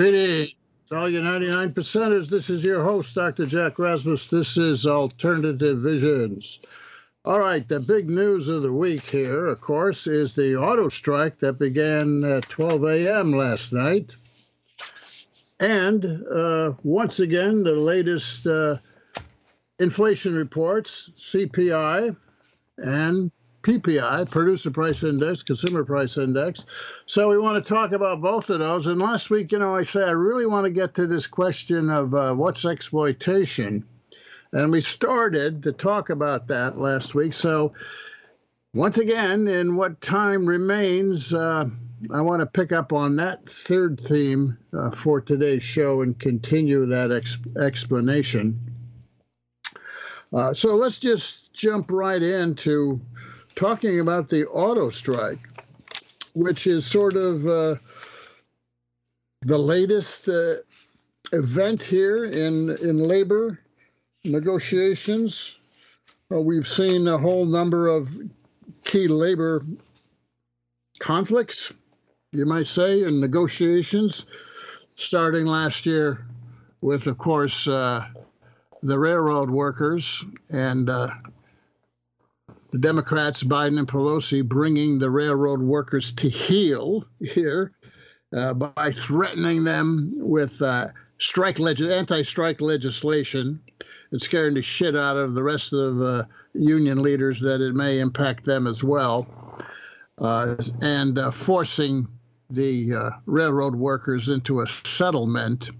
Greetings, all you 99 percenters. This is your host, Dr. Jack Rasmus. This is Alternative Visions. All right, the big news of the week here, of course, is the auto strike that began at 12 a.m. last night. And uh, once again, the latest uh, inflation reports, CPI and PPI, Producer Price Index, Consumer Price Index. So we want to talk about both of those. And last week, you know, I said I really want to get to this question of uh, what's exploitation. And we started to talk about that last week. So once again, in what time remains, uh, I want to pick up on that third theme uh, for today's show and continue that ex- explanation. Uh, so let's just jump right into talking about the auto strike, which is sort of uh, the latest uh, event here in, in labor negotiations. Uh, we've seen a whole number of key labor conflicts, you might say, in negotiations, starting last year with, of course, uh, the railroad workers and uh, the Democrats, Biden and Pelosi, bringing the railroad workers to heel here uh, by threatening them with uh, strike leg- anti-strike legislation and scaring the shit out of the rest of the union leaders that it may impact them as well, uh, and uh, forcing the uh, railroad workers into a settlement.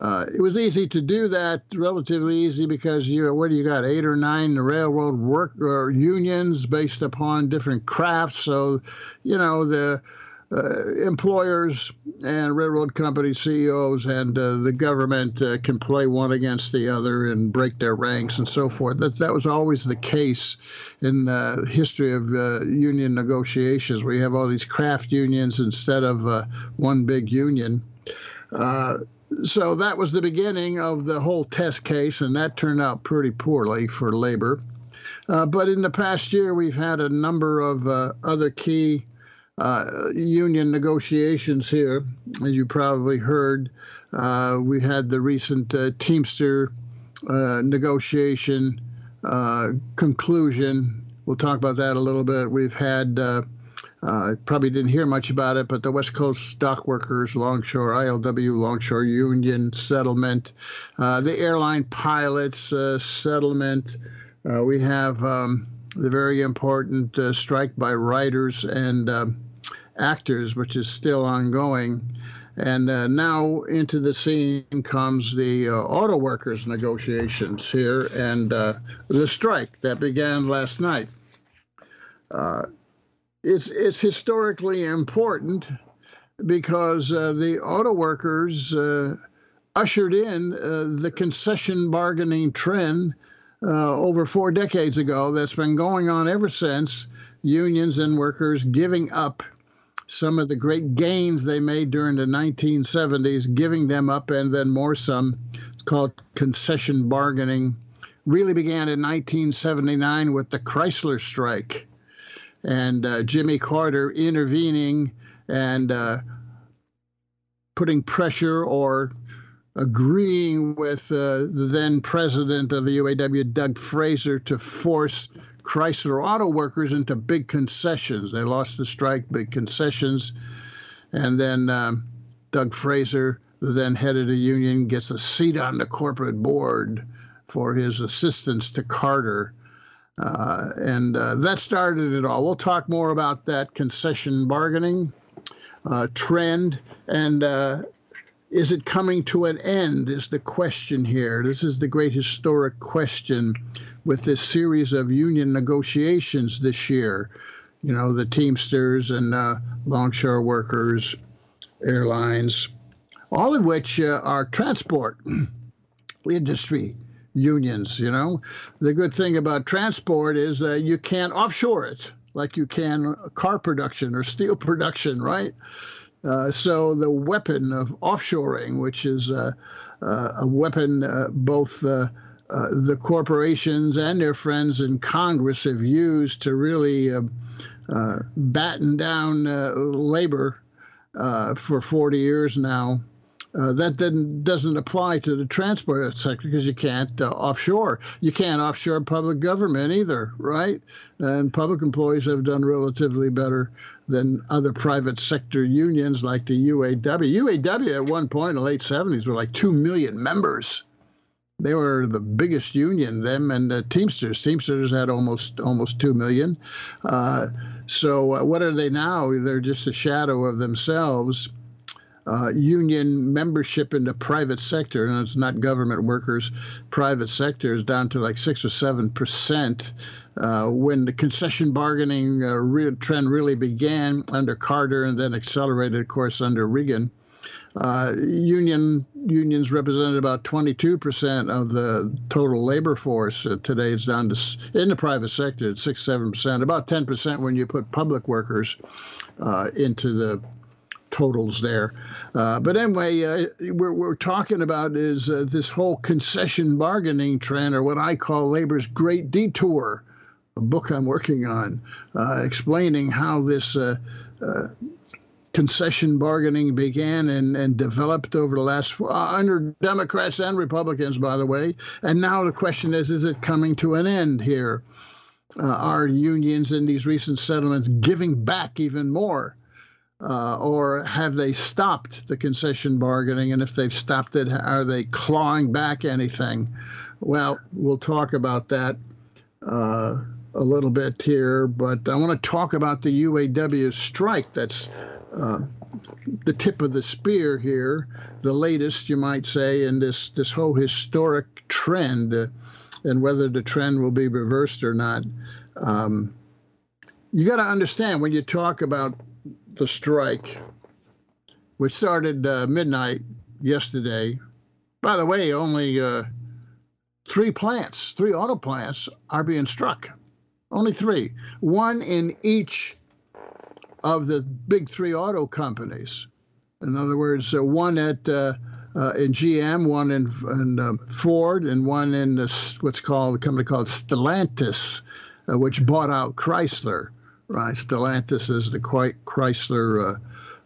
Uh, it was easy to do that, relatively easy, because you what do you got? Eight or nine railroad work or unions based upon different crafts. So, you know the uh, employers and railroad company CEOs and uh, the government uh, can play one against the other and break their ranks and so forth. That that was always the case in the history of uh, union negotiations. We have all these craft unions instead of uh, one big union. Uh, so that was the beginning of the whole test case, and that turned out pretty poorly for labor. but in the past year, we've had a number of other key uh, union negotiations here, as you probably heard. Uh, we had the recent uh, Teamster uh, negotiation uh, conclusion. We'll talk about that a little bit. We've had uh, probably didn't hear much about it, but the West Coast Dock Workers Longshore ILW Longshore Union settlement, the airline pilots settlement. we have um, the very important strike by writers and um, actors, which is still ongoing. And uh, now into the scene comes the uh, auto workers negotiations here and uh, the strike that began last night. Uh, it's, it's historically important because uh, the auto workers uh, ushered in the concession bargaining trend over four decades ago that's been going on ever since unions and workers giving up some of the great gains they made during the 1970s, giving them up, and then more some. It's called concession bargaining. Really began in 1979 with the Chrysler strike and uh, Jimmy Carter intervening and uh, putting pressure or agreeing with uh, the then president of the UAW, Doug Fraser, to force Chrysler auto workers into big concessions. They lost the strike, big concessions. And then um, Doug Fraser, the then head of the union, gets a seat on the corporate board for his assistance to Carter. Uh, and uh, that started it all. We'll talk more about that concession bargaining uh, trend and uh, is it coming to an end? Is the question here. This is the great historic question with this series of union negotiations this year. You know, the Teamsters and uh, longshore workers, airlines, all of which uh, are transport industry unions. You know, the good thing about transport is that you can't offshore it like you can car production or steel production, right? Uh, so the weapon of offshoring, which is uh, uh, a weapon uh, both the corporations and their friends in Congress have used to really batten down labor for 40 years now. Uh, that then doesn't apply to the transport sector because you can't offshore. You can't offshore public government either, right? And public employees have done relatively better than other private sector unions like the UAW. UAW at one point in the late 70s were like 2 million members they were the biggest union. Them and the Teamsters. Teamsters had almost almost two million. Uh, so uh, what are they now? They're just a shadow of themselves. Uh, union membership in the private sector, and it's not government workers, private sector is down to like six or seven percent. Uh, when the concession bargaining uh, re- trend really began under Carter and then accelerated, of course, under Reagan, uh, union unions represented about 22% of the total labor force. Uh, today it's down to in the private sector, it's six seven percent, about 10% when you put public workers uh, into the totals there. Uh, but anyway, uh, what we're talking about is uh, this whole concession bargaining trend, or what I call labor's great detour. A book I'm working on, explaining how this concession bargaining began and, and developed over the last uh, under Democrats and Republicans, by the way. And now the question is: Is it coming to an end here? Uh, are unions in these recent settlements giving back even more? Uh, or have they stopped the concession bargaining? And if they've stopped it, are they clawing back anything? Well, we'll talk about that uh, a little bit here, but I want to talk about the UAW strike that's uh, the tip of the spear here, the latest, you might say, in this this whole historic trend, uh, and whether the trend will be reversed or not. Um, you got to understand when you talk about the strike, which started uh, midnight yesterday. By the way, only uh, three plants, three auto plants, are being struck. Only three. One in each of the big three auto companies. In other words, uh, one at uh, uh, in GM, one in, in uh, Ford, and one in this, what's called a company called Stellantis, uh, which bought out Chrysler. Right, Stellantis is the Chrysler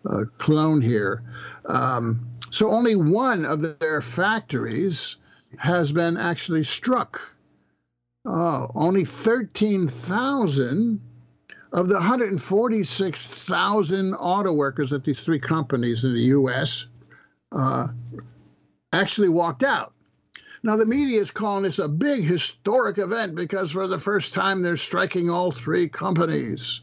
uh, clone here. Um, so only one of their factories has been actually struck. Oh, only 13,000 of the 146,000 auto workers at these three companies in the U.S., uh, actually walked out. Now, the media is calling this a big historic event because for the first time they're striking all three companies.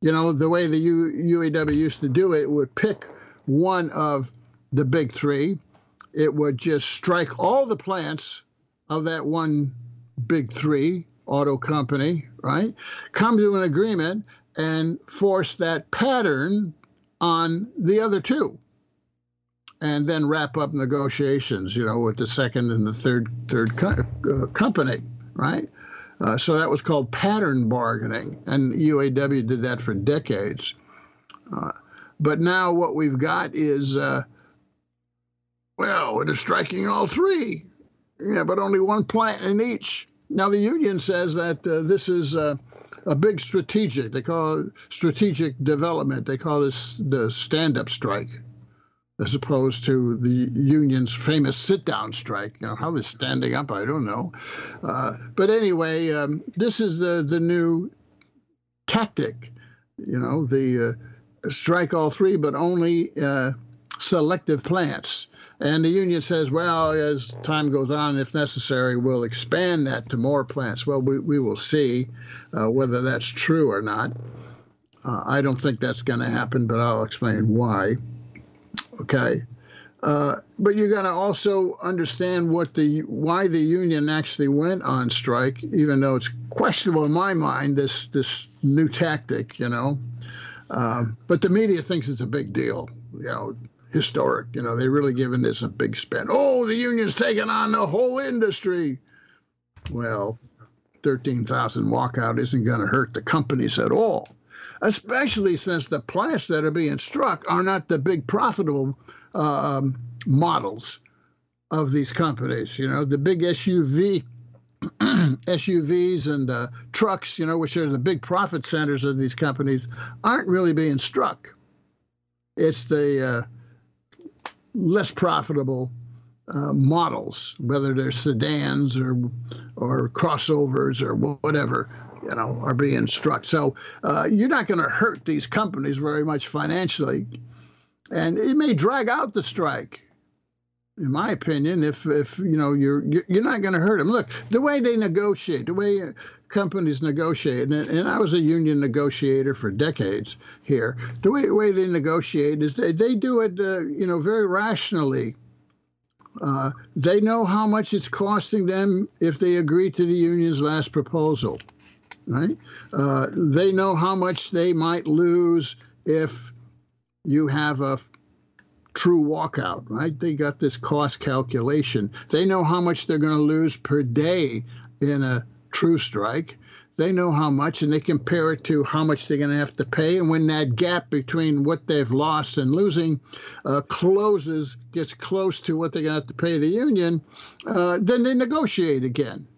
You know, the way the U- UAW used to do it, it would pick one of the big three, it would just strike all the plants of that one big three, auto company, right, come to an agreement and force that pattern on the other two and then wrap up negotiations, you know, with the second and the third third co- uh, company, right? Uh, so that was called pattern bargaining, and UAW did that for decades. Uh, but now what we've got is, uh, well, it is striking all three, yeah, but only one plant in each. Now, the union says that uh, this is uh, a big strategic, they call it strategic development. They call this the stand up strike, as opposed to the union's famous sit down strike. You know, how they're standing up, I don't know. Uh, but anyway, um, this is the, the new tactic, you know, the uh, strike all three, but only uh, selective plants. And the union says, well, as time goes on, if necessary, we'll expand that to more plants. Well, we, we will see uh, whether that's true or not. Uh, I don't think that's going to happen, but I'll explain why. Okay. Uh, but you got to also understand what the why the union actually went on strike, even though it's questionable in my mind. This this new tactic, you know, um, but the media thinks it's a big deal. You know, historic. You know, they really given this a big spin. Oh, the union's taking on the whole industry. Well, 13,000 walkout isn't going to hurt the companies at all, especially since the plants that are being struck are not the big profitable uh, models of these companies. You know, the big SUV SUVs and uh, trucks, you know, which are the big profit centers of these companies, aren't really being struck. It's the uh, less profitable uh, models, whether they're sedans or or crossovers or whatever, you know, are being struck. So uh, you're not going to hurt these companies very much financially, and it may drag out the strike in my opinion, if if you know you're you're not going to hurt them. Look, the way they negotiate, the way companies negotiate, and, and I was a union negotiator for decades here. The way way they negotiate is they they do it, uh, you know, very rationally. Uh, they know how much it's costing them if they agree to the union's last proposal, right? Uh, they know how much they might lose if you have a true walkout, right? They got this cost calculation. They know how much they're going to lose per day in a true strike. They know how much, and they compare it to how much they're going to have to pay. And when that gap between what they've lost and losing uh, closes, gets close to what they're going to have to pay the union, uh, then they negotiate again.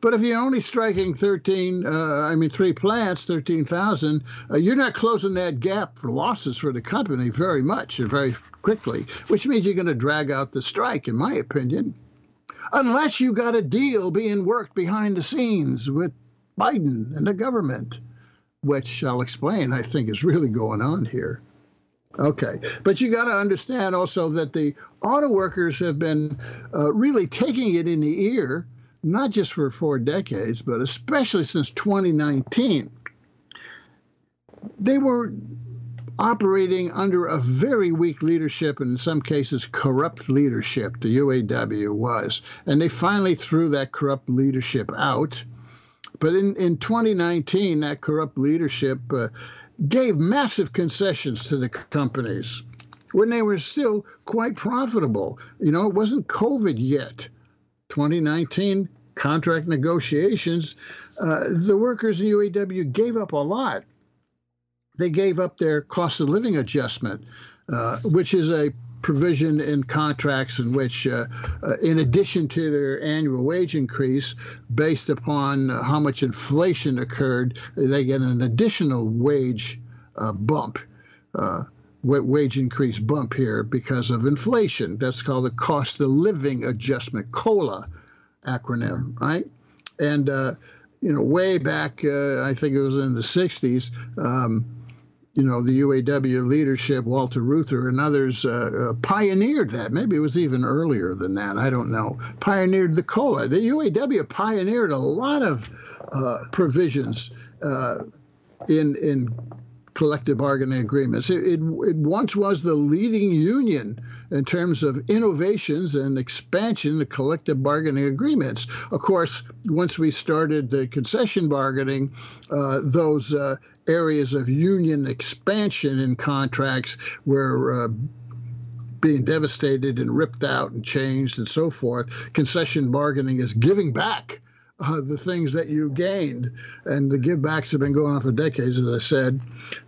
But if you're only striking 13, uh, I mean, three plants, 13,000, uh, you're not closing that gap for losses for the company very much and very quickly, which means you're going to drag out the strike, in my opinion, unless you got a deal being worked behind the scenes with Biden and the government, which I'll explain, I think is really going on here. Okay, but you got to understand also that the auto workers have been uh, really taking it in the ear not just for four decades, but especially since 2019, they were operating under a very weak leadership, and in some cases, corrupt leadership. The UAW was. And they finally threw that corrupt leadership out. But in, in 2019, that corrupt leadership uh, gave massive concessions to the companies when they were still quite profitable. You know, it wasn't COVID yet. 2019 contract negotiations, uh, the workers in UAW gave up a lot. They gave up their cost of living adjustment, uh, which is a provision in contracts in which, uh, uh in addition to their annual wage increase, based upon how much inflation occurred, they get an additional wage uh, bump uh, wage increase bump here because of inflation. That's called the cost of living adjustment, COLA acronym, right? And uh, you know, way back, uh, I think it was in the '60s. Um, you know, the UAW leadership, Walter Reuther and others, uh, uh, pioneered that. Maybe it was even earlier than that. I don't know. Pioneered the COLA. The UAW pioneered a lot of uh, provisions uh, in in collective bargaining agreements. It, it, it, once was the leading union in terms of innovations and expansion of collective bargaining agreements. Of course, once we started the concession bargaining, uh, those uh, areas of union expansion in contracts were uh, being devastated and ripped out and changed and so forth. Concession bargaining is giving back uh, the things that you gained. And the givebacks have been going on for decades, as I said.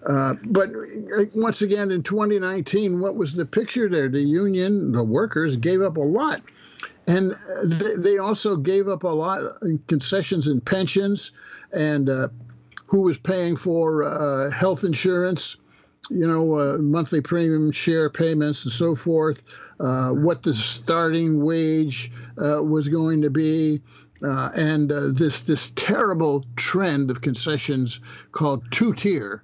Uh, but uh, once again, in 2019, what was the picture there? The union, the workers gave up a lot. And uh, they also gave up a lot in concessions and pensions and uh, who was paying for uh, health insurance, you know, monthly premium share payments and so forth, what the starting wage was going to be uh, and uh, this this terrible trend of concessions called two tier,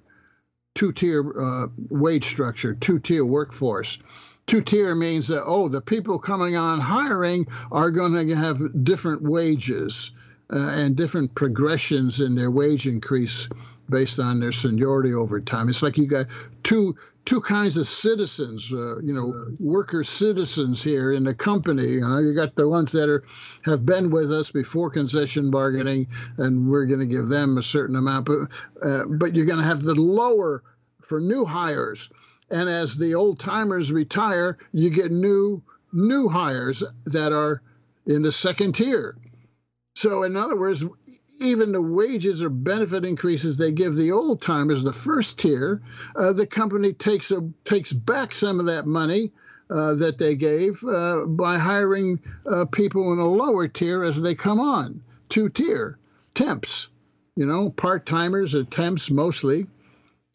two tier uh, wage structure, two tier workforce. Two tier means that oh, the people coming on hiring are going to have different wages uh, and different progressions in their wage increase based on their seniority over time. It's like you got two two kinds of citizens, uh, you know, worker citizens here in the company. You know, you got the ones that are have been with us before concession bargaining, and we're going to give them a certain amount. But uh, but you're going to have the lower for new hires, and as the old timers retire, you get new new hires that are in the second tier. So in other words, even the wages or benefit increases they give the old timers, the first tier, uh, the company takes a, takes back some of that money uh, that they gave uh, by hiring uh, people in a lower tier as they come on, two tier temps, you know, part timers or temps mostly.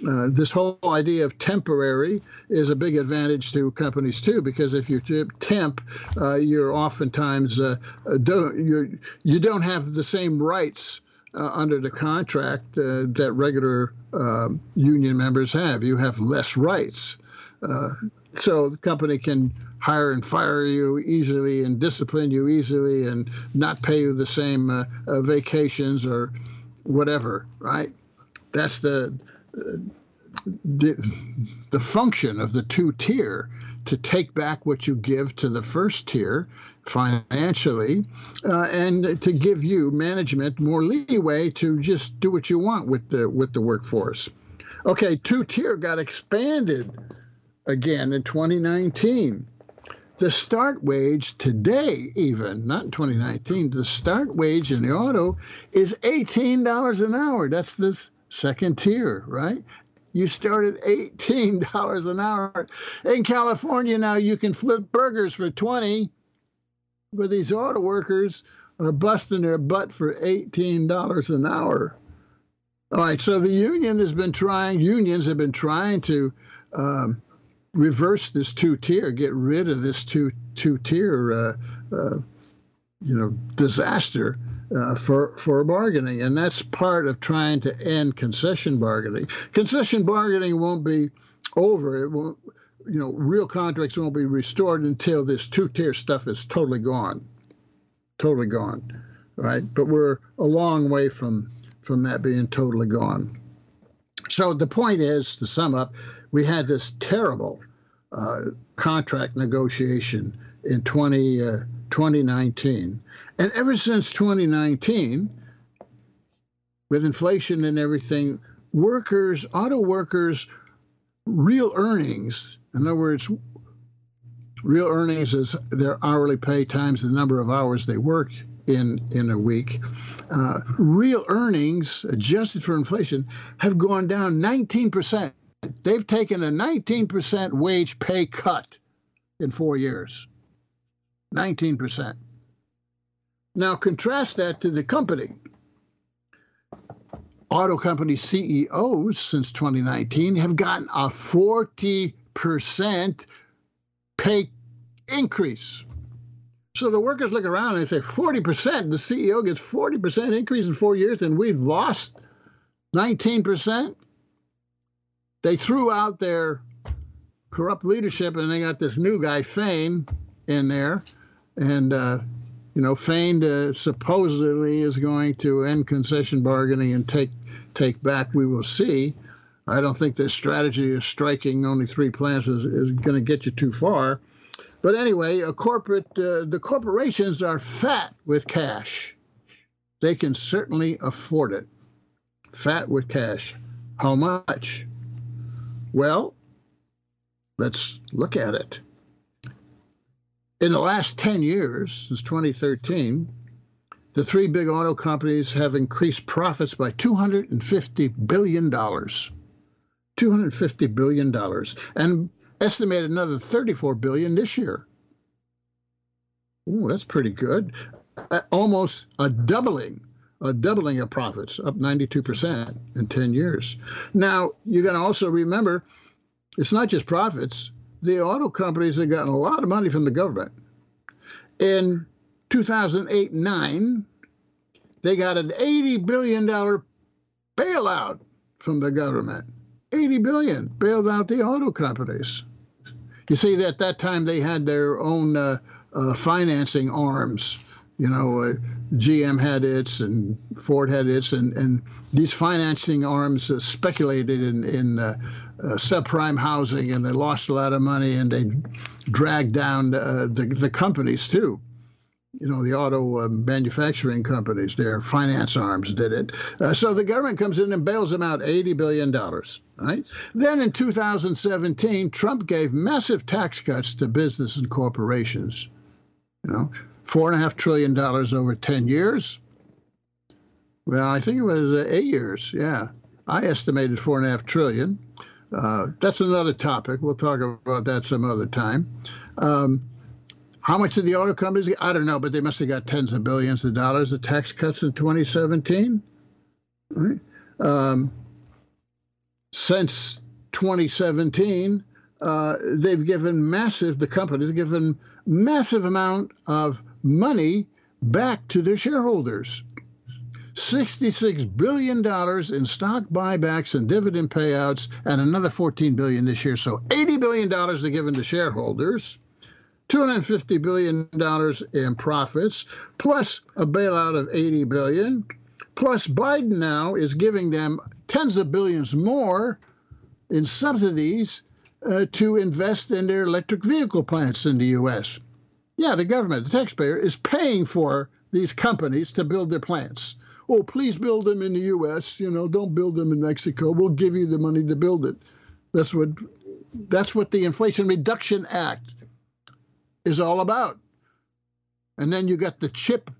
Uh, this whole idea of temporary is a big advantage to companies too, because if you temp, uh, you're oftentimes uh, don't you you don't have the same rights uh, under the contract uh, that regular uh, union members have. You have less rights. Uh, so the company can hire and fire you easily and discipline you easily and not pay you the same uh, uh, vacations or whatever, right? That's the, the the function of the two tier to take back what you give to the first tier financially uh, and to give you management more leeway to just do what you want with the with the workforce. Okay, two tier got expanded again in 2019. The start wage today, even not in 2019, the start wage in the auto is $18 an hour. That's this second tier, right? You start at $18 an hour. In California now, you can flip burgers for 20 but these auto workers are busting their butt for $18 an hour. All right, so the union has been trying, unions have been trying to um, reverse this two tier, get rid of this two two tier, uh, uh, you know, disaster uh, for for bargaining, and that's part of trying to end concession bargaining. Concession bargaining won't be over. It won't you know, real contracts won't be restored until this two-tier stuff is totally gone, totally gone, right? But we're a long way from from that being totally gone. So the point is, to sum up, we had this terrible uh, contract negotiation in 20, uh, 2019, and ever since 2019, with inflation and everything, workers, auto workers, real earnings in other words, real earnings is their hourly pay times the number of hours they work in in a week. Uh, real earnings, adjusted for inflation, have gone down 19%. They've taken a 19% wage pay cut in four years. 19%. Now contrast that to the company. Auto company CEOs since 2019 have gotten a 40 percent pay increase. So the workers look around and they say 40%, the CEO gets 40% increase in four years, and we've lost 19%. They threw out their corrupt leadership and they got this new guy, Fain, in there. And, uh, you know, Fain uh, supposedly is going to end concession bargaining and take take back, we will see. I don't think this strategy of striking only three plants is, is going to get you too far. But anyway, a corporate, uh, the corporations are fat with cash. They can certainly afford it. Fat with cash. How much? Well, let's look at it. In the last 10 years, since 2013, the three big auto companies have increased profits by $250 billion. $250 billion and estimated another 34 billion this year. Ooh, that's pretty good. Uh, almost a doubling, a doubling of profits, up 92% in 10 years. Now, you got to also remember it's not just profits. The auto companies have gotten a lot of money from the government. In 2008 9, they got an $80 billion bailout from the government. 80 billion bailed out the auto companies. You see, at that time they had their own uh, uh, financing arms. You know, uh, GM had its and Ford had its, and, and these financing arms uh, speculated in, in uh, uh, subprime housing and they lost a lot of money and they dragged down the, the companies too you know, the auto uh, manufacturing companies, their finance arms did it. Uh, so the government comes in and bails them out $80 billion. Right? Then in 2017, Trump gave massive tax cuts to business and corporations. You know, $4.5 trillion over 10 years. Well, I think it was uh, eight years. Yeah. I estimated $4.5 trillion. Uh, that's another topic. We'll talk about that some other time. Um, how much did the auto companies get? I don't know, but they must have got tens of billions of dollars of tax cuts in 2017. Right? Um, since 2017, uh, they've given massive, the companies given massive amount of money back to their shareholders. $66 billion in stock buybacks and dividend payouts, and another 14 billion this year. So $80 billion they're given to shareholders. $250 billion in profits, plus a bailout of 80 billion. Plus, Biden now is giving them tens of billions more in subsidies uh, to invest in their electric vehicle plants in the U.S. Yeah, the government, the taxpayer, is paying for these companies to build their plants. Oh, please build them in the U.S. You know, don't build them in Mexico. We'll give you the money to build it. That's what that's what the Inflation Reduction Act is all about. And then you got the Chip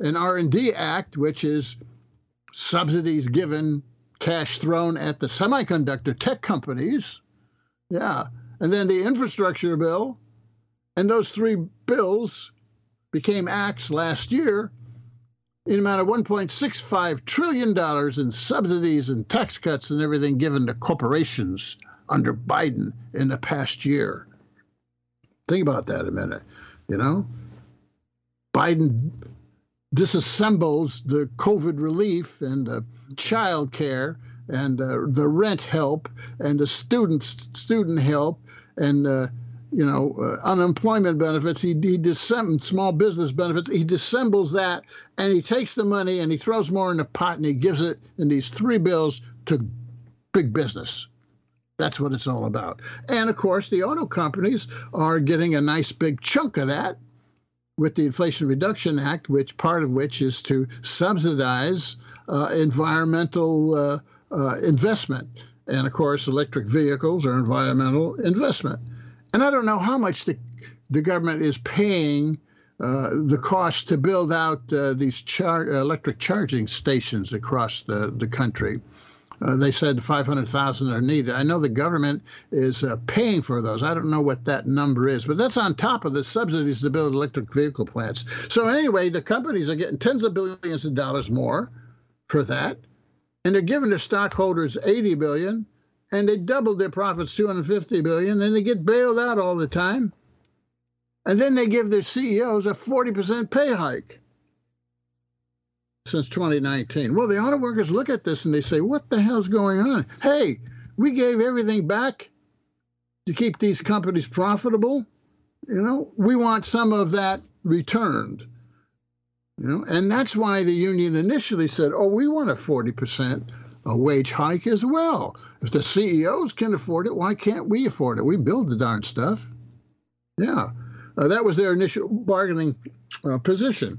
and R&D Act, which is subsidies given, cash thrown at the semiconductor tech companies. Yeah. And then the infrastructure bill. And those three bills became acts last year in amount of 1.65 trillion dollars in subsidies and tax cuts and everything given to corporations under Biden in the past year. Think about that a minute. You know, Biden disassembles the COVID relief and the child care and uh, the rent help and the student student help and uh, you know uh, unemployment benefits. He he dissembles small business benefits. He dissembles that and he takes the money and he throws more in the pot and he gives it in these three bills to big business. That's what it's all about. And of course, the auto companies are getting a nice big chunk of that with the Inflation Reduction Act, which part of which is to subsidize uh, environmental uh, uh, investment. And of course, electric vehicles are environmental investment. And I don't know how much the, the government is paying uh, the cost to build out uh, these char- electric charging stations across the, the country. Uh, they said 500,000 are needed. I know the government is uh, paying for those. I don't know what that number is, but that's on top of the subsidies to build electric vehicle plants. So anyway, the companies are getting tens of billions of dollars more for that, and they're giving their stockholders 80 billion, and they doubled their profits 250 billion, and they get bailed out all the time, and then they give their CEOs a 40% pay hike since 2019. Well, the auto workers look at this and they say, what the hell's going on? Hey, we gave everything back to keep these companies profitable. You know, we want some of that returned. You know, and that's why the union initially said, oh, we want a 40% a wage hike as well. If the CEOs can afford it, why can't we afford it? We build the darn stuff. Yeah, uh, that was their initial bargaining uh, position.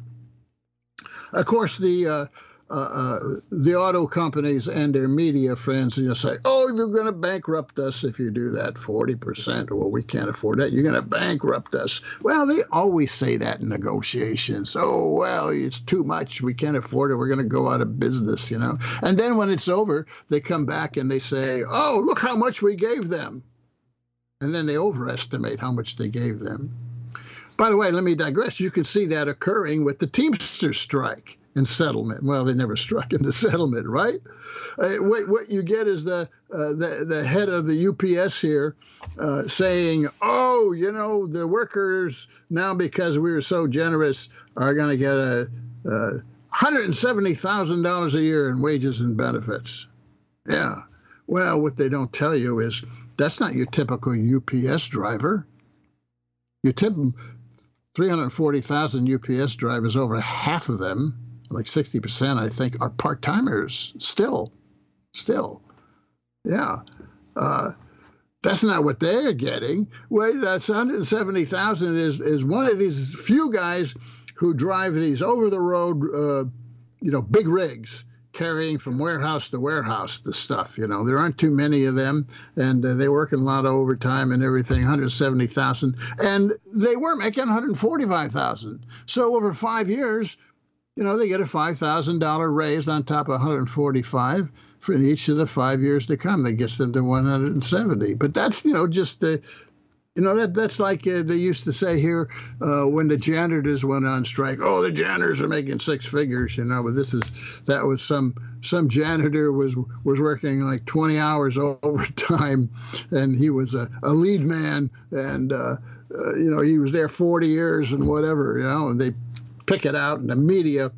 Of course, the uh, uh, the auto companies and their media friends and you say, "Oh, you're going to bankrupt us if you do that 40%." Well, we can't afford that. You're going to bankrupt us. Well, they always say that in negotiations. Oh, well, it's too much. We can't afford it. We're going to go out of business, you know. And then when it's over, they come back and they say, "Oh, look how much we gave them," and then they overestimate how much they gave them. By the way, let me digress. You can see that occurring with the Teamsters strike and settlement. Well, they never struck into settlement, right? Uh, what, what you get is the, uh, the the head of the UPS here uh, saying, "Oh, you know, the workers now because we were so generous are going to get a, a hundred and seventy thousand dollars a year in wages and benefits." Yeah. Well, what they don't tell you is that's not your typical UPS driver. Your tip 340,000 UPS drivers, over half of them, like 60%, I think, are part timers still. Still. Yeah. Uh, that's not what they're getting. Well, that's 170,000 is, is one of these few guys who drive these over the road, uh, you know, big rigs carrying from warehouse to warehouse the stuff. You know, there aren't too many of them, and uh, they work a lot of overtime and everything. 170,000, and they were making 145,000. So over five years, you know, they get a $5,000 raise on top of 145 for each of the five years to come. That gets them to 170. But that's, you know, just the, you know, that that's like uh, they used to say here uh, when the janitors went on strike. Oh, the janitors are making six figures, you know. But this is that was some some janitor was was working like 20 hours overtime, and he was a, a lead man, and uh, uh, you know he was there 40 years and whatever, you know. And they pick it out, and the media,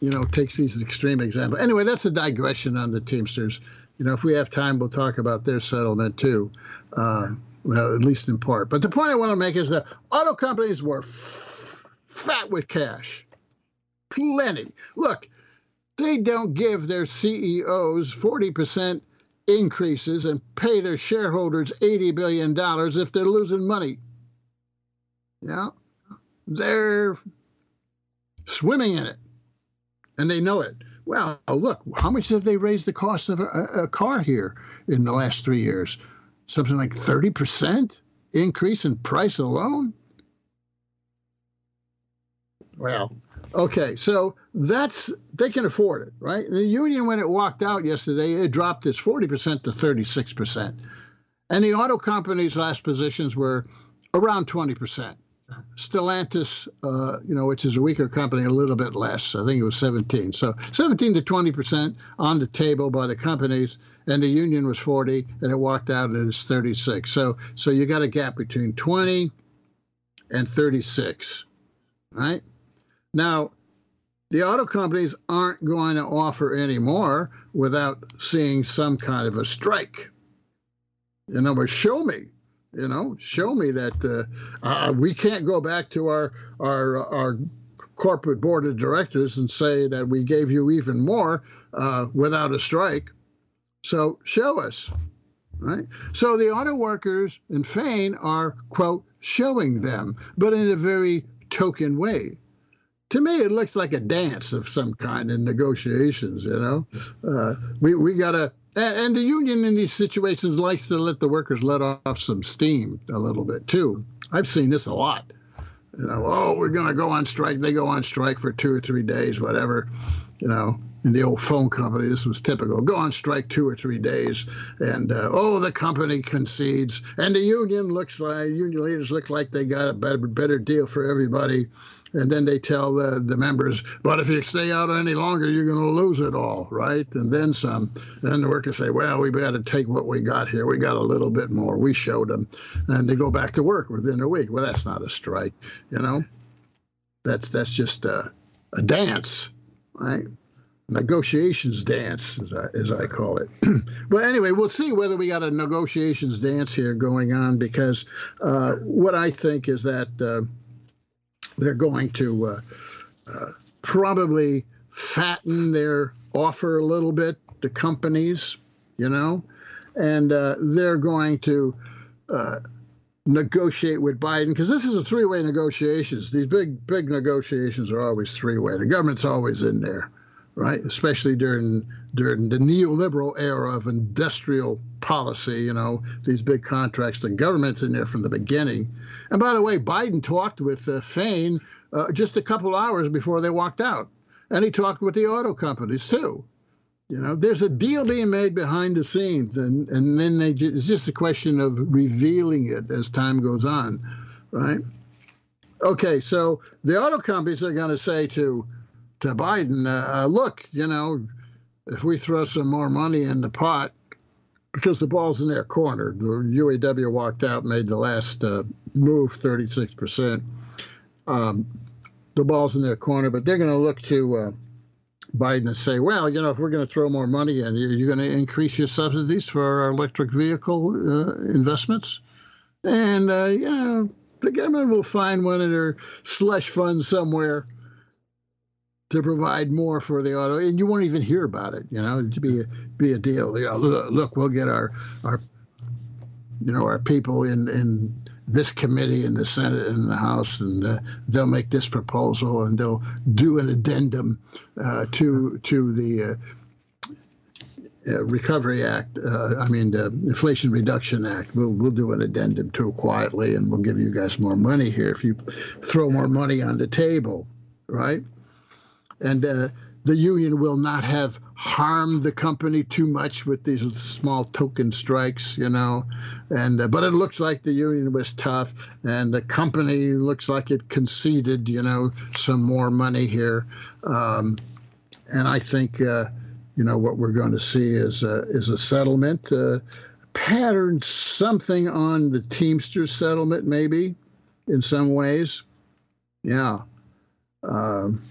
you know, takes these extreme examples. Anyway, that's a digression on the Teamsters. You know, if we have time, we'll talk about their settlement too. Uh, well, at least in part. But the point I want to make is that auto companies were f- fat with cash, plenty. Look, they don't give their CEOs 40% increases and pay their shareholders $80 billion if they're losing money. Yeah, they're swimming in it, and they know it. Well, look, how much have they raised the cost of a, a car here in the last three years? something like 30% increase in price alone? Well, okay, so that's they can afford it, right? The union, when it walked out yesterday, it dropped this 40% to 36%. And the auto companies' last positions were around 20%. Stellantis, uh, you know, which is a weaker company, a little bit less. I think it was 17. So 17 to 20 percent on the table by the companies, and the union was 40, and it walked out and it's 36. So so you got a gap between 20 and 36, right? Now, the auto companies aren't going to offer any more without seeing some kind of a strike. Other words, show me you know, show me that uh, uh, we can't go back to our our our corporate board of directors and say that we gave you even more uh, without a strike. So show us, right? So the auto workers in Fain are quote showing them, but in a very token way. To me, it looks like a dance of some kind in negotiations. You know, uh, we we got to and, the union in these situations likes to let the workers let off some steam a little bit too. I've seen this a lot. You know, oh, we're going to go on strike. They go on strike for two or three days, whatever. You know, in the old phone company, this was typical. Go on strike two or three days, and uh, oh, the company concedes, and the union looks like union leaders look like they got a better better deal for everybody, and then they tell the, the members, but if you stay out any longer, you're going to lose it all, right? And then some. Then the workers say, well, we better take what we got here. We got a little bit more. We showed them. And they go back to work within a week. Well, that's not a strike, you know? That's, that's just a, a dance, right? negotiations dance, as I, as I call it. but anyway, we'll see whether we got a negotiations dance here going on because uh, what I think is that uh, they're going to uh, uh, probably fatten their offer a little bit to companies, you know, and uh, they're going to negotiate with Biden because this is a three-way negotiations. These big big negotiations are always three-way. The government's always in there, right? Especially during during the neoliberal era of industrial policy. You know, these big contracts. The government's in there from the beginning. And by the way, Biden talked with uh, Fain uh, just a couple hours before they walked out, and he talked with the auto companies too. You know, there's a deal being made behind the scenes, and and then they it's just a question of revealing it as time goes on, right? Okay, so the auto companies are going to say to to Biden, uh, uh, look, you know, if we throw some more money in the pot, because the ball's in their corner. The UAW walked out, made the last uh, move, 36%. Um, the ball's in their corner, but they're going to look to uh, Biden and say, well, you know, if we're going to throw more money in, you're going to increase your subsidies for our electric vehicle uh, investments. And, uh, you know, the government will find one of their slush funds somewhere to provide more for the auto, and you won't even hear about it. You know, to be a, be a deal. You know, look, look, we'll get our our you know our people in in this committee in the Senate and the House, and uh, they'll make this proposal, and they'll do an addendum uh, to to the. Uh, uh, Recovery Act, uh, I mean the Inflation Reduction Act. We'll we'll do an addendum to it quietly, and we'll give you guys more money here if you throw more money on the table, right? and the union will not have harmed the company too much with these small token strikes, you know. And uh, but it looks like the union was tough, and the company looks like it conceded, you know, some more money here. Um, and I think, uh, you know, what we're going to see is a, is a settlement. Uh, patterned something on the Teamsters settlement, maybe in some ways. Yeah. Um,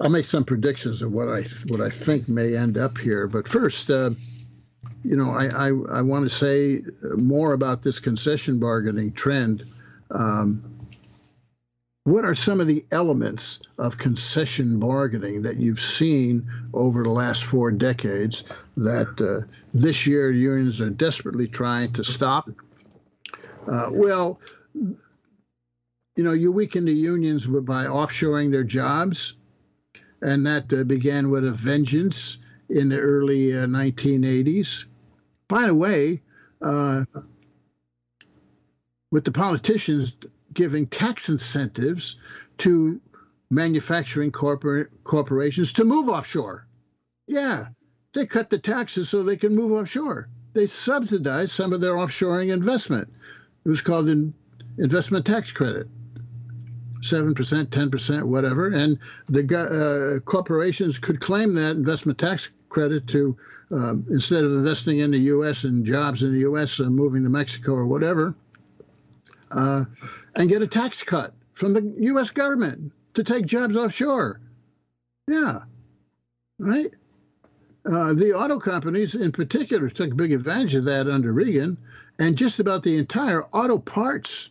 I'll make some predictions of what I what I think may end up here. But first, uh, you know, I, I, I want to say more about this concession bargaining trend. Um, what are some of the elements of concession bargaining that you've seen over the last four decades that uh, this year unions are desperately trying to stop? Uh, well, you know, you weaken the unions by offshoring their jobs, and that uh, began with a vengeance in the early 1980s. By the way, uh, with the politicians giving tax incentives to manufacturing corporate corporations to move offshore. Yeah, they cut the taxes so they can move offshore. They subsidized some of their offshoring investment. It was called an investment tax credit. 7%, 10%, whatever. And the uh, corporations could claim that investment tax credit to, um, instead of investing in the U.S. and jobs in the U.S. and moving to Mexico or whatever, uh, and get a tax cut from the U.S. government to take jobs offshore. Yeah, right. Uh, the auto companies, in particular, took big advantage of that under Reagan, and just about the entire auto parts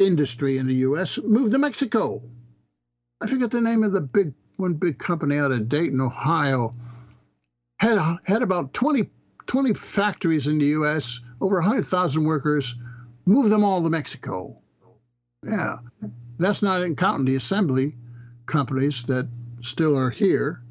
industry in the U.S. moved to Mexico. I forget the name of the big one big company out of Dayton, Ohio. Had had about 20, 20 factories in the U.S. Over 100,000 workers. Moved them all to Mexico. Yeah, that's not in counting the assembly companies that still are here,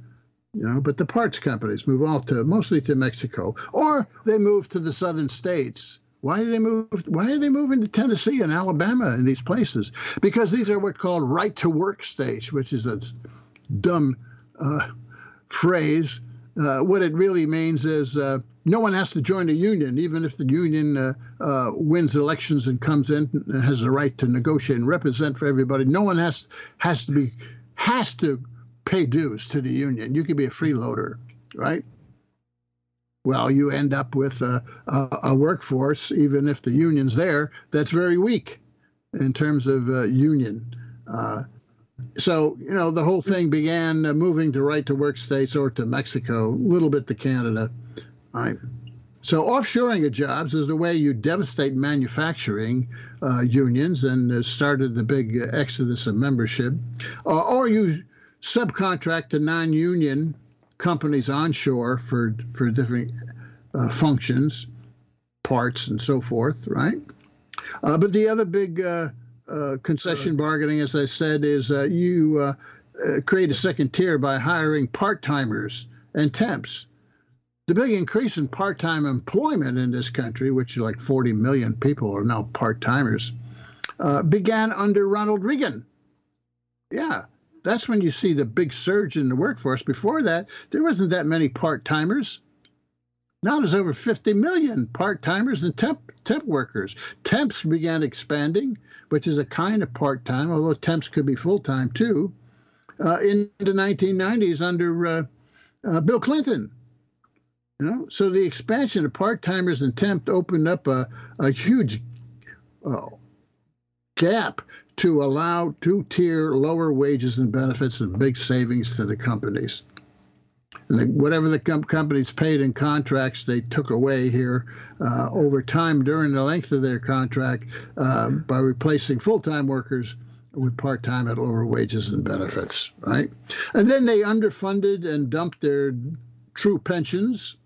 you know, but the parts companies move all to mostly to Mexico, or they move to the southern states. Why do they move? Why do they move into Tennessee and Alabama and these places? Because these are what's called right to work states, which is a dumb uh, phrase. Uh, what it really means is uh, no one has to join a union, even if the union uh, uh, wins elections and comes in and has the right to negotiate and represent for everybody. No one has has to be has to pay dues to the union. You can be a freeloader, right? Well, you end up with a, a, a workforce, even if the union's there, that's very weak in terms of uh, union. Uh, so you know the whole thing began uh, moving to right to work states or to Mexico, a little bit to Canada. So offshoring of jobs is the way you devastate manufacturing uh, unions and uh, started the big exodus of membership, uh, or you subcontract to non-union companies onshore for for different uh, functions, parts, and so forth. Right. Uh, but the other big uh, concession bargaining, as I said, is you create a second tier by hiring part timers and temps the big increase in part time employment in this country, which is like 40 million people are now part timers, uh, began under Ronald Reagan. Yeah, that's when you see the big surge in the workforce. Before that, there wasn't that many part timers. Now there's over 50 million part timers and temp, temp workers. Temps began expanding, which is a kind of part time, although temps could be full time too, uh, in the 1990s under uh, uh, Bill Clinton. You know? So the expansion of part timers and temp opened up a, a huge uh, gap to allow two tier lower wages and benefits and big savings to the companies. And the, whatever the com- companies paid in contracts, they took away here uh, over time during the length of their contract uh, by replacing full time workers with part time at lower wages and benefits, right? And then they underfunded and dumped their true pensions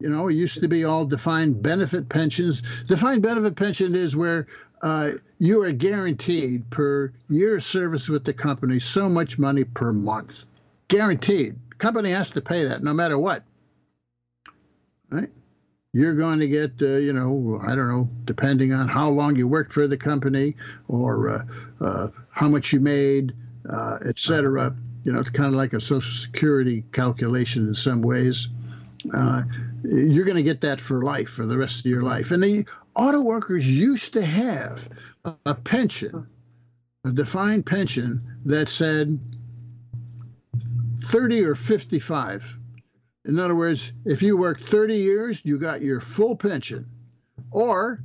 you know, it used to be all defined benefit pensions. Defined benefit pension is where uh, you are guaranteed per year of service with the company so much money per month. Guaranteed. Company has to pay that no matter what. Right? You're going to get, uh, you know, I don't know, depending on how long you worked for the company or uh, uh how much you made, uh, et cetera You know, it's kind of like a Social Security calculation in some ways. Uh, you're going to get that for life, for the rest of your life. And the auto workers used to have a, pension, a defined pension that said 30 or 55. In other words, if you worked 30 years, you got your full pension. Or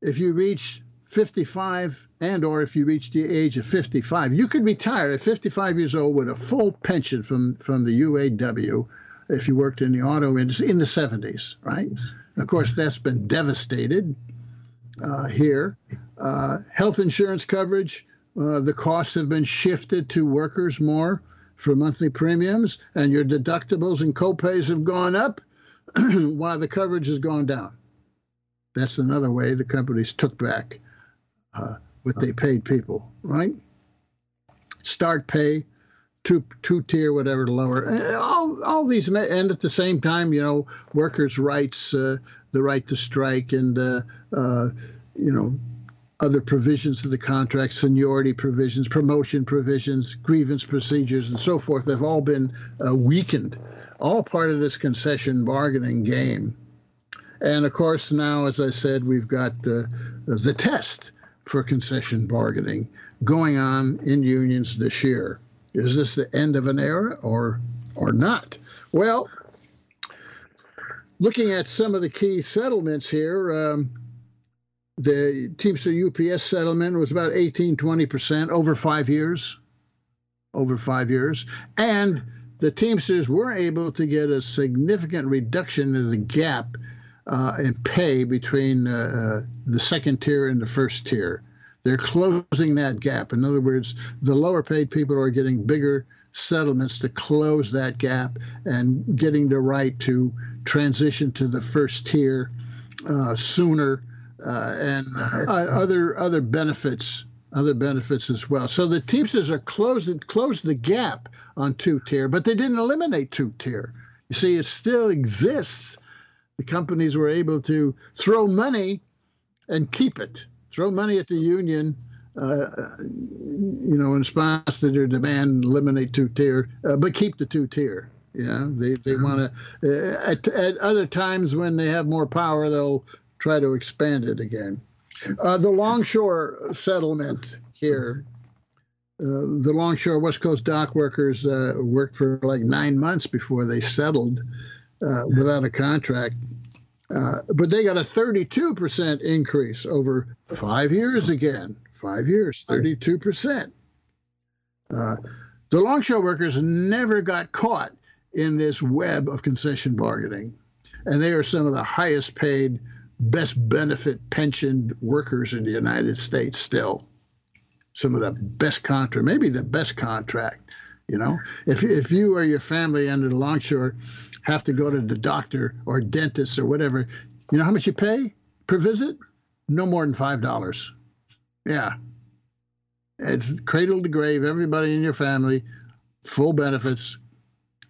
if you reached 55 and or if you reached the age of 55, you could retire at 55 years old with a full pension from from the UAW if you worked in the auto industry in the 70s, right? Of course, that's been devastated uh, here. Uh, health insurance coverage, uh, the costs have been shifted to workers more for monthly premiums, and your deductibles and copays have gone up while the coverage has gone down. That's another way the companies took back uh, what they paid people, right? Start pay, two two tier, whatever, to lower. Uh, All all these, and at the same time, you know, workers' rights, uh, the right to strike, and uh, uh, you know, other provisions of the contract, seniority provisions, promotion provisions, grievance procedures, and so forth have all been uh, weakened. All part of this concession bargaining game. And of course, now, as I said, we've got uh, the test for concession bargaining going on in unions this year. Is this the end of an era or or not? Well, looking at some of the key settlements here, um, the Teamster UPS settlement was about 18, 20% over five years. Over five years. And the Teamsters were able to get a significant reduction in the gap uh, in pay between uh, uh, the second tier and the first tier. They're closing that gap. In other words, the lower paid people are getting bigger settlements to close that gap and getting the right to transition to the first tier uh, sooner uh, and uh, other other benefits other benefits as well. So the Teamsters are closed closed the gap on two tier, but they didn't eliminate two tier. You see, it still exists. The companies were able to throw money and keep it. Throw money at the union, uh, you know, in response to their demand, eliminate two tier, uh, but keep the two tier. Yeah, they they want to. Uh, at, at other times when they have more power, they'll try to expand it again. Uh, the Longshore settlement here. Uh, the Longshore West Coast dock workers uh, worked for like nine months before they settled uh, without a contract. Uh, but they got a 32% increase over five years again. Five years, 32%. Uh, the longshore workers never got caught in this web of concession bargaining. And they are some of the highest paid, best benefit pensioned workers in the United States still. Some of the best contract, maybe the best contract. You know, if, if you or your family under the longshore have to go to the doctor or dentist or whatever, you know how much you pay per visit? No more than five dollars. Yeah. It's cradle to grave, everybody in your family, full benefits,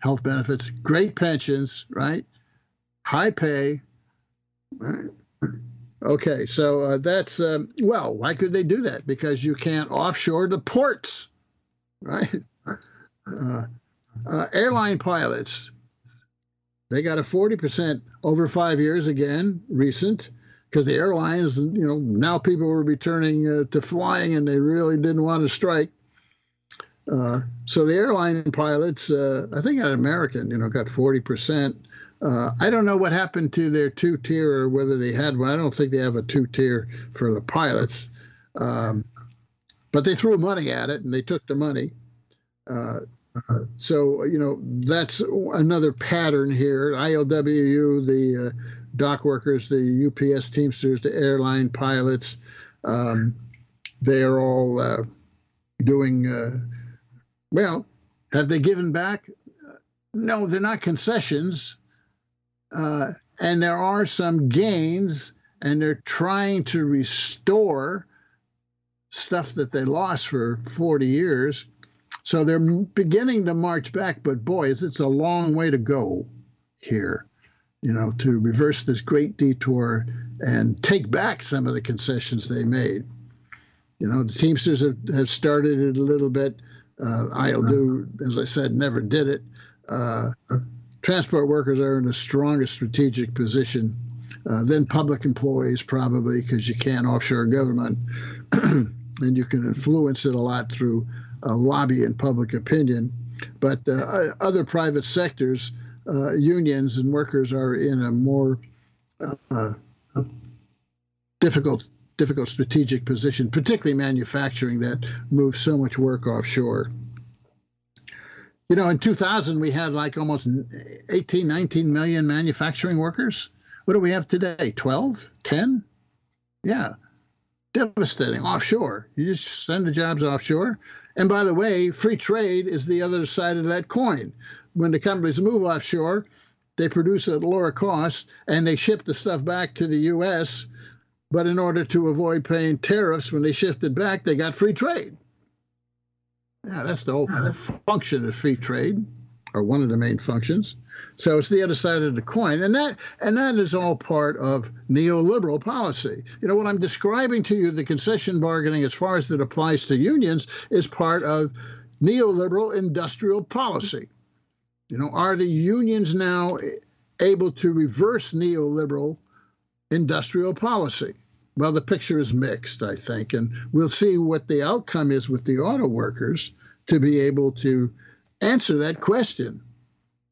health benefits, great pensions, right? High pay. Right? Okay, so uh, that's um, well. Why could they do that? Because you can't offshore the ports, right? Uh, uh, airline pilots, they got a 40% over five years again, recent, because the airlines, you know, now people were returning uh, to flying and they really didn't want to strike. Uh, so the airline pilots, uh, I think at American, you know, got 40%. Uh, I don't know what happened to their two tier or whether they had one. I don't think they have a two tier for the pilots. Um, but they threw money at it and they took the money. Uh, so you know that's another pattern here. ILWU, the uh, dock workers, the UPS Teamsters, the airline pilots, um, they are all uh, doing uh, well. Have they given back? No, they're not concessions, uh, and there are some gains, and they're trying to restore stuff that they lost for 40 years. So they're beginning to march back, but boy, it's a long way to go here, you know, to reverse this great detour and take back some of the concessions they made. You know, the Teamsters have, have started it a little bit. Uh, ILWU, as I said, never did it. Uh, transport workers are in the strongest strategic position uh, than public employees, probably, because you can't offshore government and you can influence it a lot through uh, lobby and public opinion. But uh, other private sectors, uh, unions and workers are in a more uh, difficult difficult strategic position, particularly manufacturing that moves so much work offshore. You know, in 2000, we had like almost 18, 19 million manufacturing workers. What do we have today? 12? 10? Yeah. Devastating. Offshore. You just send the jobs offshore. And by the way, free trade is the other side of that coin. When the companies move offshore, they produce at lower cost and they ship the stuff back to the U.S. But in order to avoid paying tariffs when they shifted back, they got free trade. Yeah, that's the whole function of free trade, or one of the main functions. So it's the other side of the coin, and that and that is all part of neoliberal policy. You know what I'm describing to you, the concession bargaining, as far as it applies to unions, is part of neoliberal industrial policy. You know, are the unions now able to reverse neoliberal industrial policy? Well, the picture is mixed, I think, and we'll see what the outcome is with the auto workers to be able to answer that question.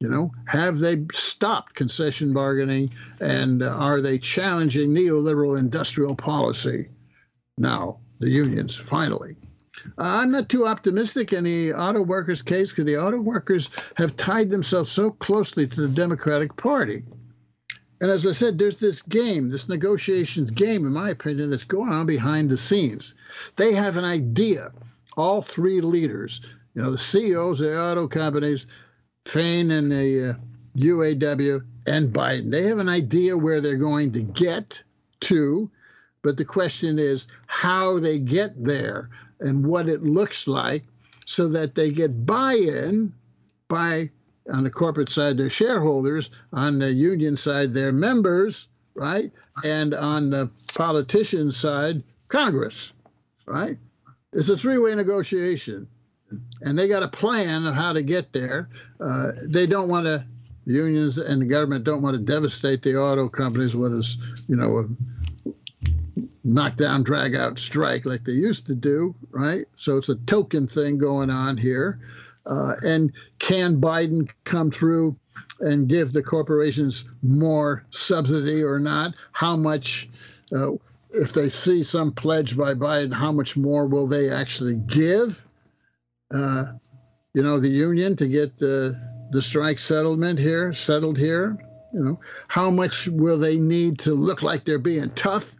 You know, have they stopped concession bargaining and are they challenging neoliberal industrial policy? Now, the unions, finally. Uh, I'm not too optimistic in the auto workers' case because the auto workers have tied themselves so closely to the Democratic Party. And as I said, there's this game, this negotiations game, in my opinion, that's going on behind the scenes. They have an idea, all three leaders, you know, the CEOs of the auto companies, Fain and the uh, UAW, and Biden. They have an idea where they're going to get to, but the question is how they get there and what it looks like so that they get buy in by on the corporate side, their shareholders, on the union side, their members, right? And on the politician side, Congress, right? It's a three way negotiation. And they got a plan of how to get there. Uh, they don't want to, unions and the government don't want to devastate the auto companies with a, you know, a knockdown, drag out strike like they used to do, right? So it's a token thing going on here. Uh, and can Biden come through and give the corporations more subsidy or not? How much, uh, if they see some pledge by Biden, how much more will they actually give? Uh, you know, the union to get the the strike settlement here settled here. You know, how much will they need to look like they're being tough?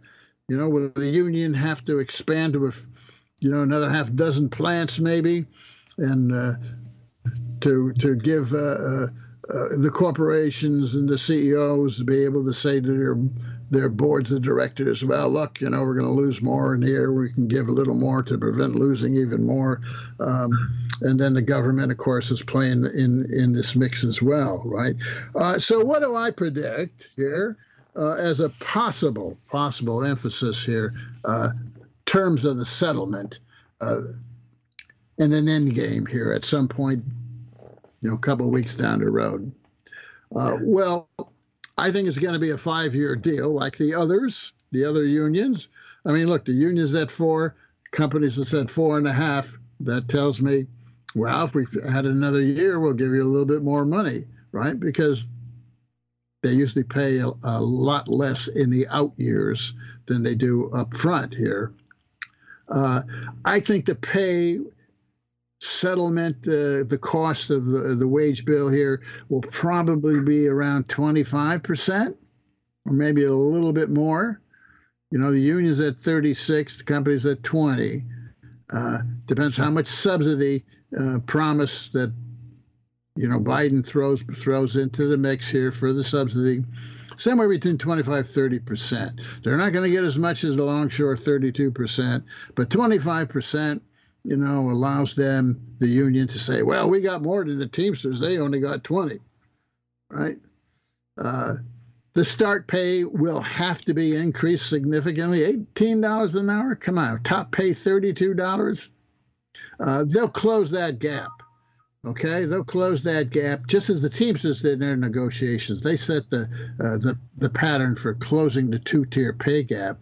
You know, will the union have to expand to a, you know, another half dozen plants maybe? and uh, to to give uh, uh, the corporations and the CEOs to be able to say to their their boards of directors, well, look, you know, we're going to lose more in here. We can give a little more to prevent losing even more. Um, and then the government, of course, is playing in in this mix as well, right? Uh, so, what do I predict here uh, as a possible possible emphasis here? Uh, terms of the settlement and an end game here at some point, you know, a couple of weeks down the road. Uh, well, I think it's going to be a five year deal like the others, the other unions. I mean, look, the unions at four, companies that said four and a half. That tells me, well, if we had another year, we'll give you a little bit more money, right? Because they usually pay a, a lot less in the out years than they do up front here. Uh, I think the pay settlement, uh, the cost of the, the wage bill here will probably be around 25% or maybe a little bit more. You know, the union's at 36, the company's at 20. Uh, depends how much subsidy uh, promise that you know Biden throws throws into the mix here for the subsidy. Somewhere between 25 30 percent. They're not going to get as much as the longshore 32 percent, but 25 percent you know, allows them, the union, to say, well, we got more than the Teamsters. They only got 20, right? Uh, the start pay will have to be increased significantly. $18 an hour? Come on, top pay $32? Uh, they'll close that gap. Okay, they'll close that gap just as the Teamsters did in their negotiations. They set the uh, the the pattern for closing the two-tier pay gap,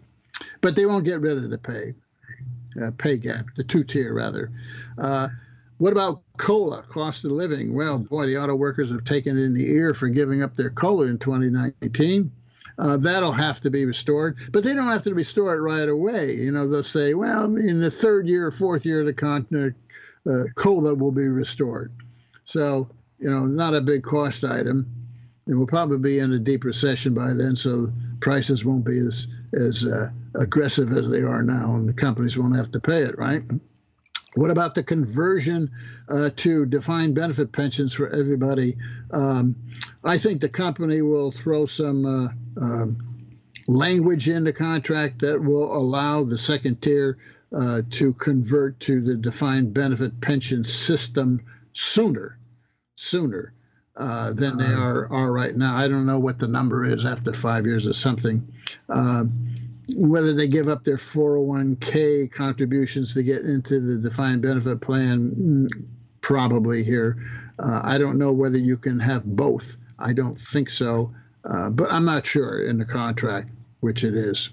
but they won't get rid of the pay uh, pay gap, the two-tier rather. Uh, what about cola, cost of living? Well, boy, the auto workers have taken it in the ear for giving up their cola in 2019. Uh, that'll have to be restored, but they don't have to restore it right away. You know, they'll say, well, in the third year or fourth year of the contract, uh, cola will be restored. So, you know, not a big cost item. It will probably be in a deep recession by then, so prices won't be as as uh, aggressive as they are now, and the companies won't have to pay it, right? What about the conversion uh, to defined benefit pensions for everybody? Um, I think the company will throw some uh, um, language in the contract that will allow the second tier uh, to convert to the defined benefit pension system sooner, sooner uh, than they are are right now. I don't know what the number is after five years or something. Uh, whether they give up their 401k contributions to get into the defined benefit plan, mm, probably here. Uh, I don't know whether you can have both. I don't think so, uh, but I'm not sure in the contract which it is.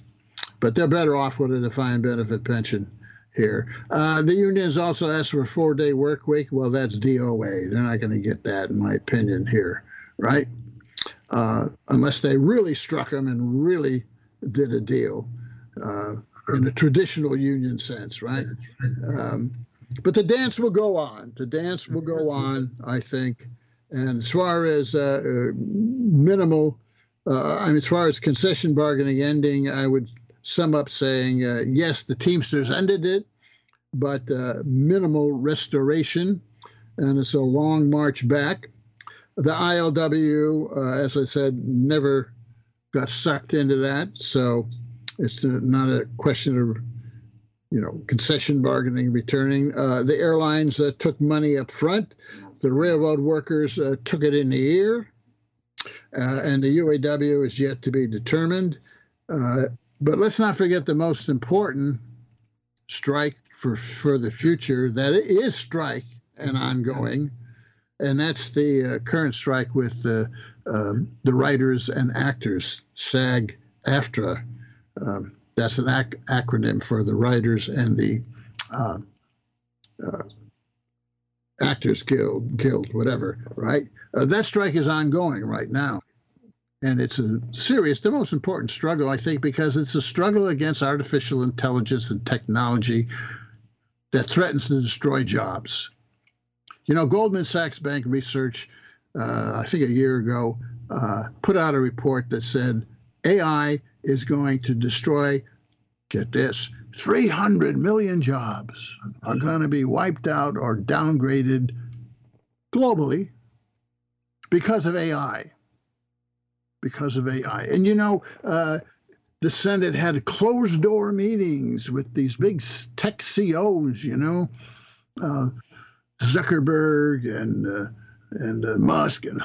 But they're better off with a defined benefit pension here. Uh, the unions also asked for a four day work week. Well, that's DOA. They're not going to get that, in my opinion, here, right? Uh, unless they really struck them and really did a deal uh, in a traditional union sense, right? Um, but the dance will go on. The dance will go on, I think. And as far as uh, uh, minimal, uh, I mean, as far as concession bargaining ending, I would sum up saying uh, yes, the Teamsters ended it, but uh, minimal restoration, and it's a long march back. The ILW, uh, as I said, never got sucked into that, so it's uh, not a question of you know concession bargaining returning. Uh, the airlines uh, took money up front. The railroad workers took it in the ear, and the UAW is yet to be determined. Uh, but let's not forget the most important strike for for the future that it is strike and ongoing, and that's the uh, current strike with the um, the writers and actors SAG AFTRA. Um, that's an ac- acronym for the writers and the uh, uh, actors guild guild whatever right? Uh, that strike is ongoing right now and it's a serious the most important struggle i think because it's a struggle against artificial intelligence and technology that threatens to destroy jobs. You know goldman sachs bank research uh, i think a year ago uh, put out a report that said ai is going to destroy get this 300 million jobs are going to be wiped out or downgraded globally because of ai because of ai and you know uh, the senate had closed door meetings with these big tech ceos you know uh, zuckerberg and uh, and uh, musk and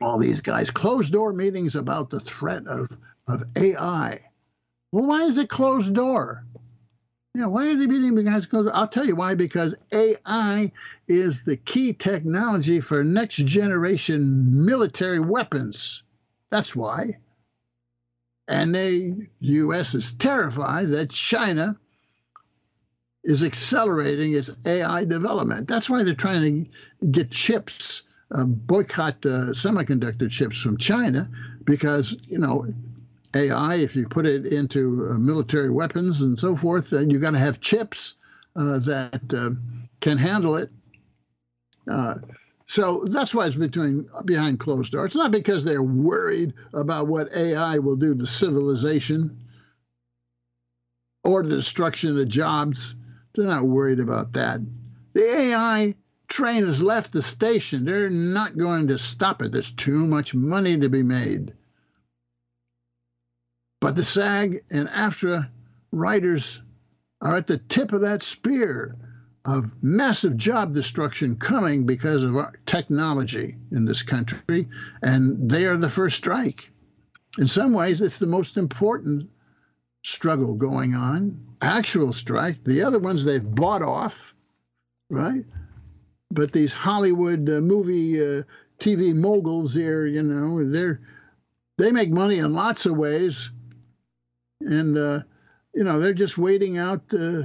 all these guys closed door meetings about the threat of of ai well, why is it closed door? You know, why are they meeting guys closed door? I'll tell you why, because AI is the key technology for next generation military weapons. That's why. And the US is terrified that China is accelerating its AI development. That's why they're trying to get chips, uh, boycott uh, semiconductor chips from China, because, you know, AI, if you put it into uh, military weapons and so forth, then you got to have chips uh, that uh, can handle it. So that's why it's between behind closed doors. It's not because they're worried about what AI will do to civilization or the destruction of jobs. They're not worried about that. The AI train has left the station. They're not going to stop it. There's too much money to be made. But the SAG and AFTRA writers are at the tip of that spear of massive job destruction coming because of our technology in this country, and they are the first strike. In some ways, it's the most important struggle going on, actual strike. The other ones they've bought off, right? But these Hollywood uh, movie uh, TV moguls here, you know, they're they make money in lots of ways, and uh, you know they're just waiting out. Uh,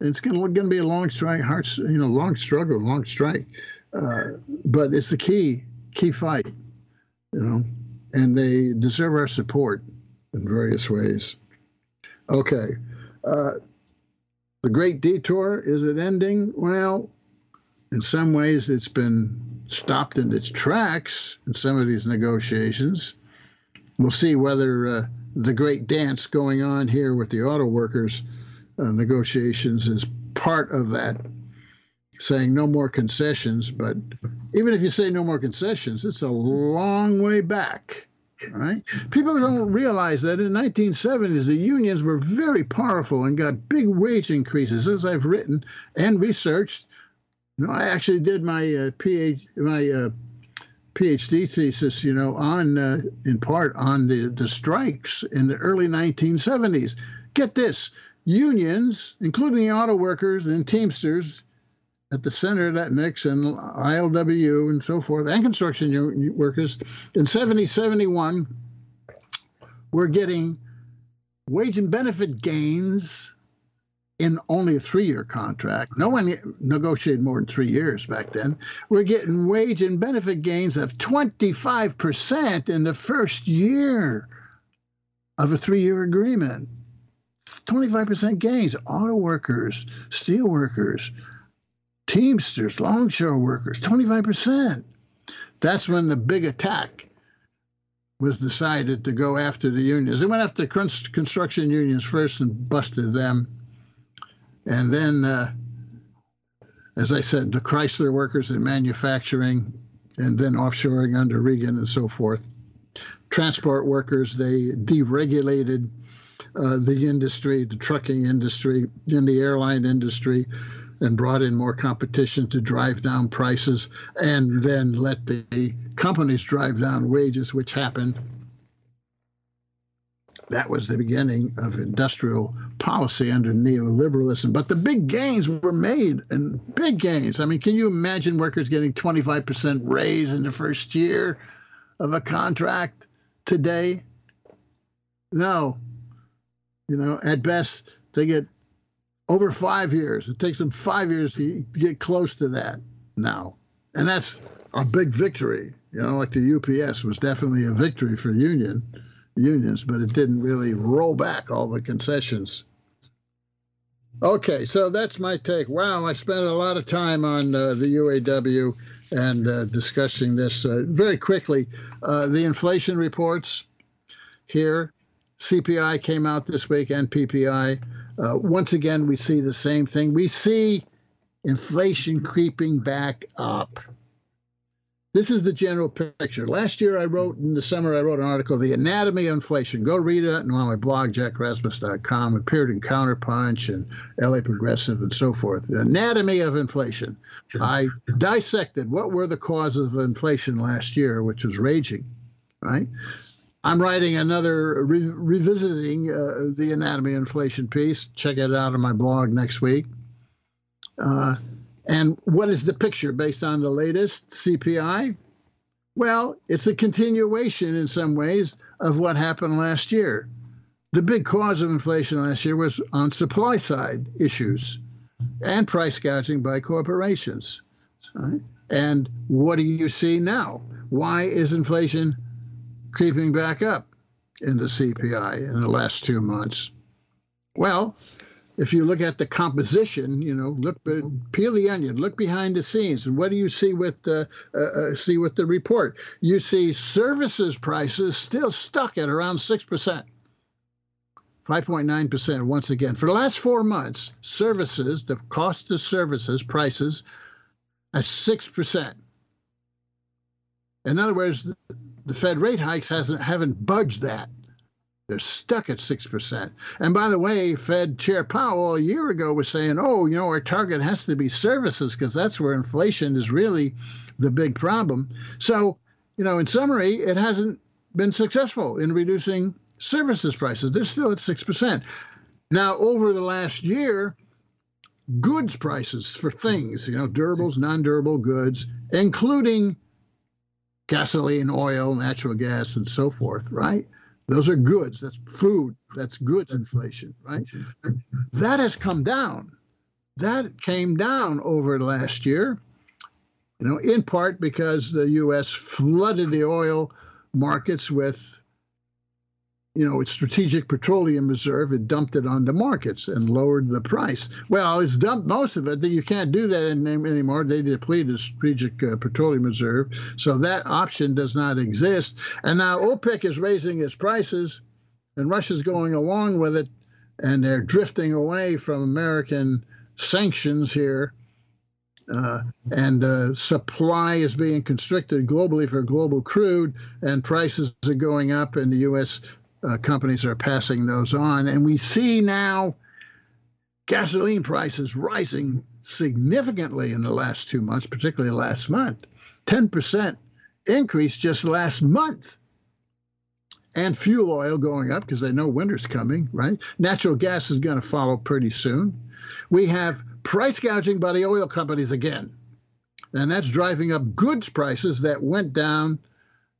it's going to be a long strike, hard, you know, long struggle, long strike. Uh, but it's the key key fight, you know, and they deserve our support in various ways. Okay. Uh, the Great Detour, is it ending? Well, in some ways, it's been stopped in its tracks in some of these negotiations. We'll see whether uh, the great dance going on here with the auto workers negotiations is part of that, saying no more concessions. But even if you say no more concessions, it's a long way back. Right? People don't realize that in 1970s the unions were very powerful and got big wage increases, as I've written and researched. You know, I actually did my uh, PhD, my uh, PhD thesis, you know, on uh, in part on the, the strikes in the early 1970s. Get this unions, including the auto workers and Teamsters, at the center of that mix, and ILWU and so forth, and construction workers, in 70 71, were getting wage and benefit gains in only a three year contract. No one negotiated more than three years back then. We're getting wage and benefit gains of 25% in the first year of a three year agreement. 25% gains. Auto workers, steel workers, Teamsters, longshore workers, 25%. That's when the big attack was decided to go after the unions. They went after construction unions first and busted them. And then, uh, as I said, the Chrysler workers in manufacturing and then offshoring under Reagan and so forth. Transport workers, they deregulated uh, the industry, the trucking industry, in the airline industry, and brought in more competition to drive down prices and then let the companies drive down wages, which happened. That was the beginning of industrial policy under neoliberalism. But the big gains were made, and big gains. I mean, can you imagine workers getting 25% raise in the first year of a contract today? No. You know, at best, they get over five years. It takes them five years to get close to that now. And that's a big victory. You know, like the UPS was definitely a victory for union unions, but it didn't really roll back all the concessions. Okay, so that's my take. Wow, I spent a lot of time on uh, the UAW and uh, discussing this uh, very quickly. Uh, the inflation reports here, CPI came out this week and PPI. Uh, once again, we see the same thing. We see inflation creeping back up. This is the general picture. Last year, I wrote in the summer, I wrote an article, The Anatomy of Inflation. Go read it on my blog, jackrasmus.com. Appeared in Counterpunch and LA Progressive and so forth. The Anatomy of Inflation. I dissected what were the causes of inflation last year, which was raging, right? I'm writing another re- revisiting uh, the anatomy inflation piece. Check it out on my blog next week. Uh, and what is the picture based on the latest CPI? Well, it's a continuation in some ways of what happened last year. The big cause of inflation last year was on supply side issues and price gouging by corporations. Right? And what do you see now? Why is inflation creeping back up in the CPI in the last two months? Well, if you look at the composition, you know, look peel the onion, look behind the scenes, and what do you see with the uh, uh, see with the report? You see services prices still stuck at around six percent. 5.9% once again. For the last four months, services, the cost of services prices, at 6%. In other words, the Fed rate hikes hasn't haven't budged that. They're stuck at 6%. And by the way, Fed Chair Powell a year ago was saying, oh, you know, our target has to be services because that's where inflation is really the big problem. So, you know, in summary, it hasn't been successful in reducing services prices. They're still at 6%. Now, over the last year, goods prices for things, you know, durables, non durable goods, including gasoline, oil, natural gas, and so forth, right? Those are goods. That's food. That's goods inflation, right? That has come down. That came down over last year, you know, in part because the U.S. flooded the oil markets with you know, its strategic petroleum reserve, it dumped it on the markets and lowered the price. Well, it's dumped most of it. You can't do that anymore. They depleted the strategic uh, petroleum reserve. So that option does not exist. And now OPEC is raising its prices, and Russia's going along with it, and they're drifting away from American sanctions here. Uh, and uh, supply is being constricted globally for global crude, and prices are going up, and the U.S uh, companies are passing those on. And we see now gasoline prices rising significantly in the last two months, particularly last month. 10% increase just last month. And fuel oil going up because they know winter's coming, right? Natural gas is going to follow pretty soon. We have price gouging by the oil companies again. And that's driving up goods prices that went down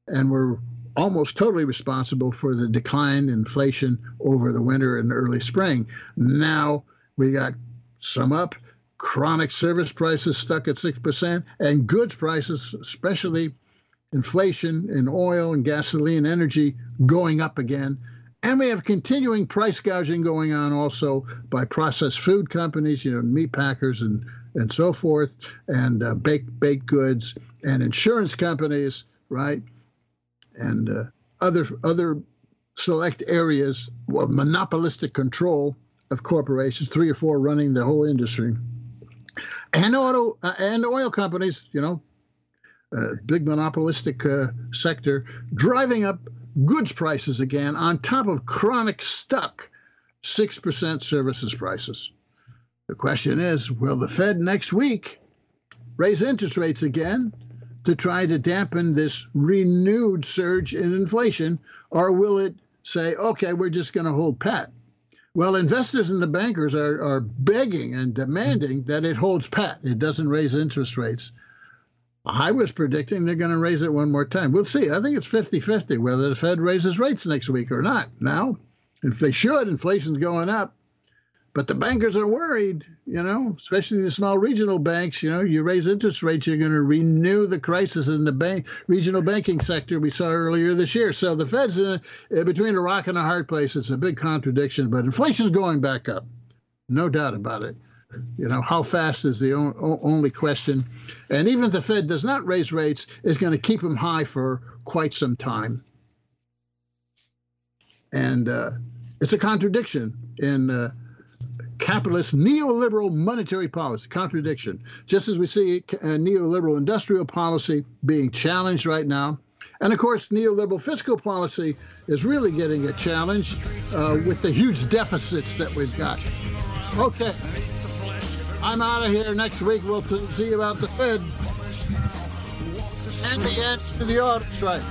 and were almost totally responsible for the decline in inflation over the winter and early spring. Now we got some up, chronic service prices stuck at 6%, and goods prices, especially inflation in oil and gasoline energy, going up again. And we have continuing price gouging going on also by processed food companies, you know, meat packers and, and so forth, and uh, baked, baked goods, and insurance companies, right? And uh, other other select areas of monopolistic control of corporations, three or four running the whole industry, and auto uh, and oil companies, you know, uh, big monopolistic uh, sector, driving up goods prices again on top of chronic stuck six percent services prices. The question is, will the Fed next week raise interest rates again? To try to dampen this renewed surge in inflation, or will it say, okay, we're just going to hold pat? Well, investors and the bankers are, are begging and demanding that it holds pat. It doesn't raise interest rates. I was predicting they're going to raise it one more time. We'll see. I think it's 50 50 whether the Fed raises rates next week or not. Now, if they should, inflation's going up. But the bankers are worried, you know, especially the small regional banks. You know, you raise interest rates, you're going to renew the crisis in the bank regional banking sector we saw earlier this year. So the Fed's in between a rock and a hard place. It's a big contradiction, but inflation's going back up, no doubt about it. You know, how fast is the only question. And even if the Fed does not raise rates, is going to keep them high for quite some time. And uh, it's a contradiction in. Uh, capitalist neoliberal monetary policy. Contradiction. Just as we see uh, neoliberal industrial policy being challenged right now. And of course, neoliberal fiscal policy is really getting a challenge uh, with the huge deficits that we've got. Okay. I'm out of here. Next week, we'll see about the Fed and the end to the auto strike.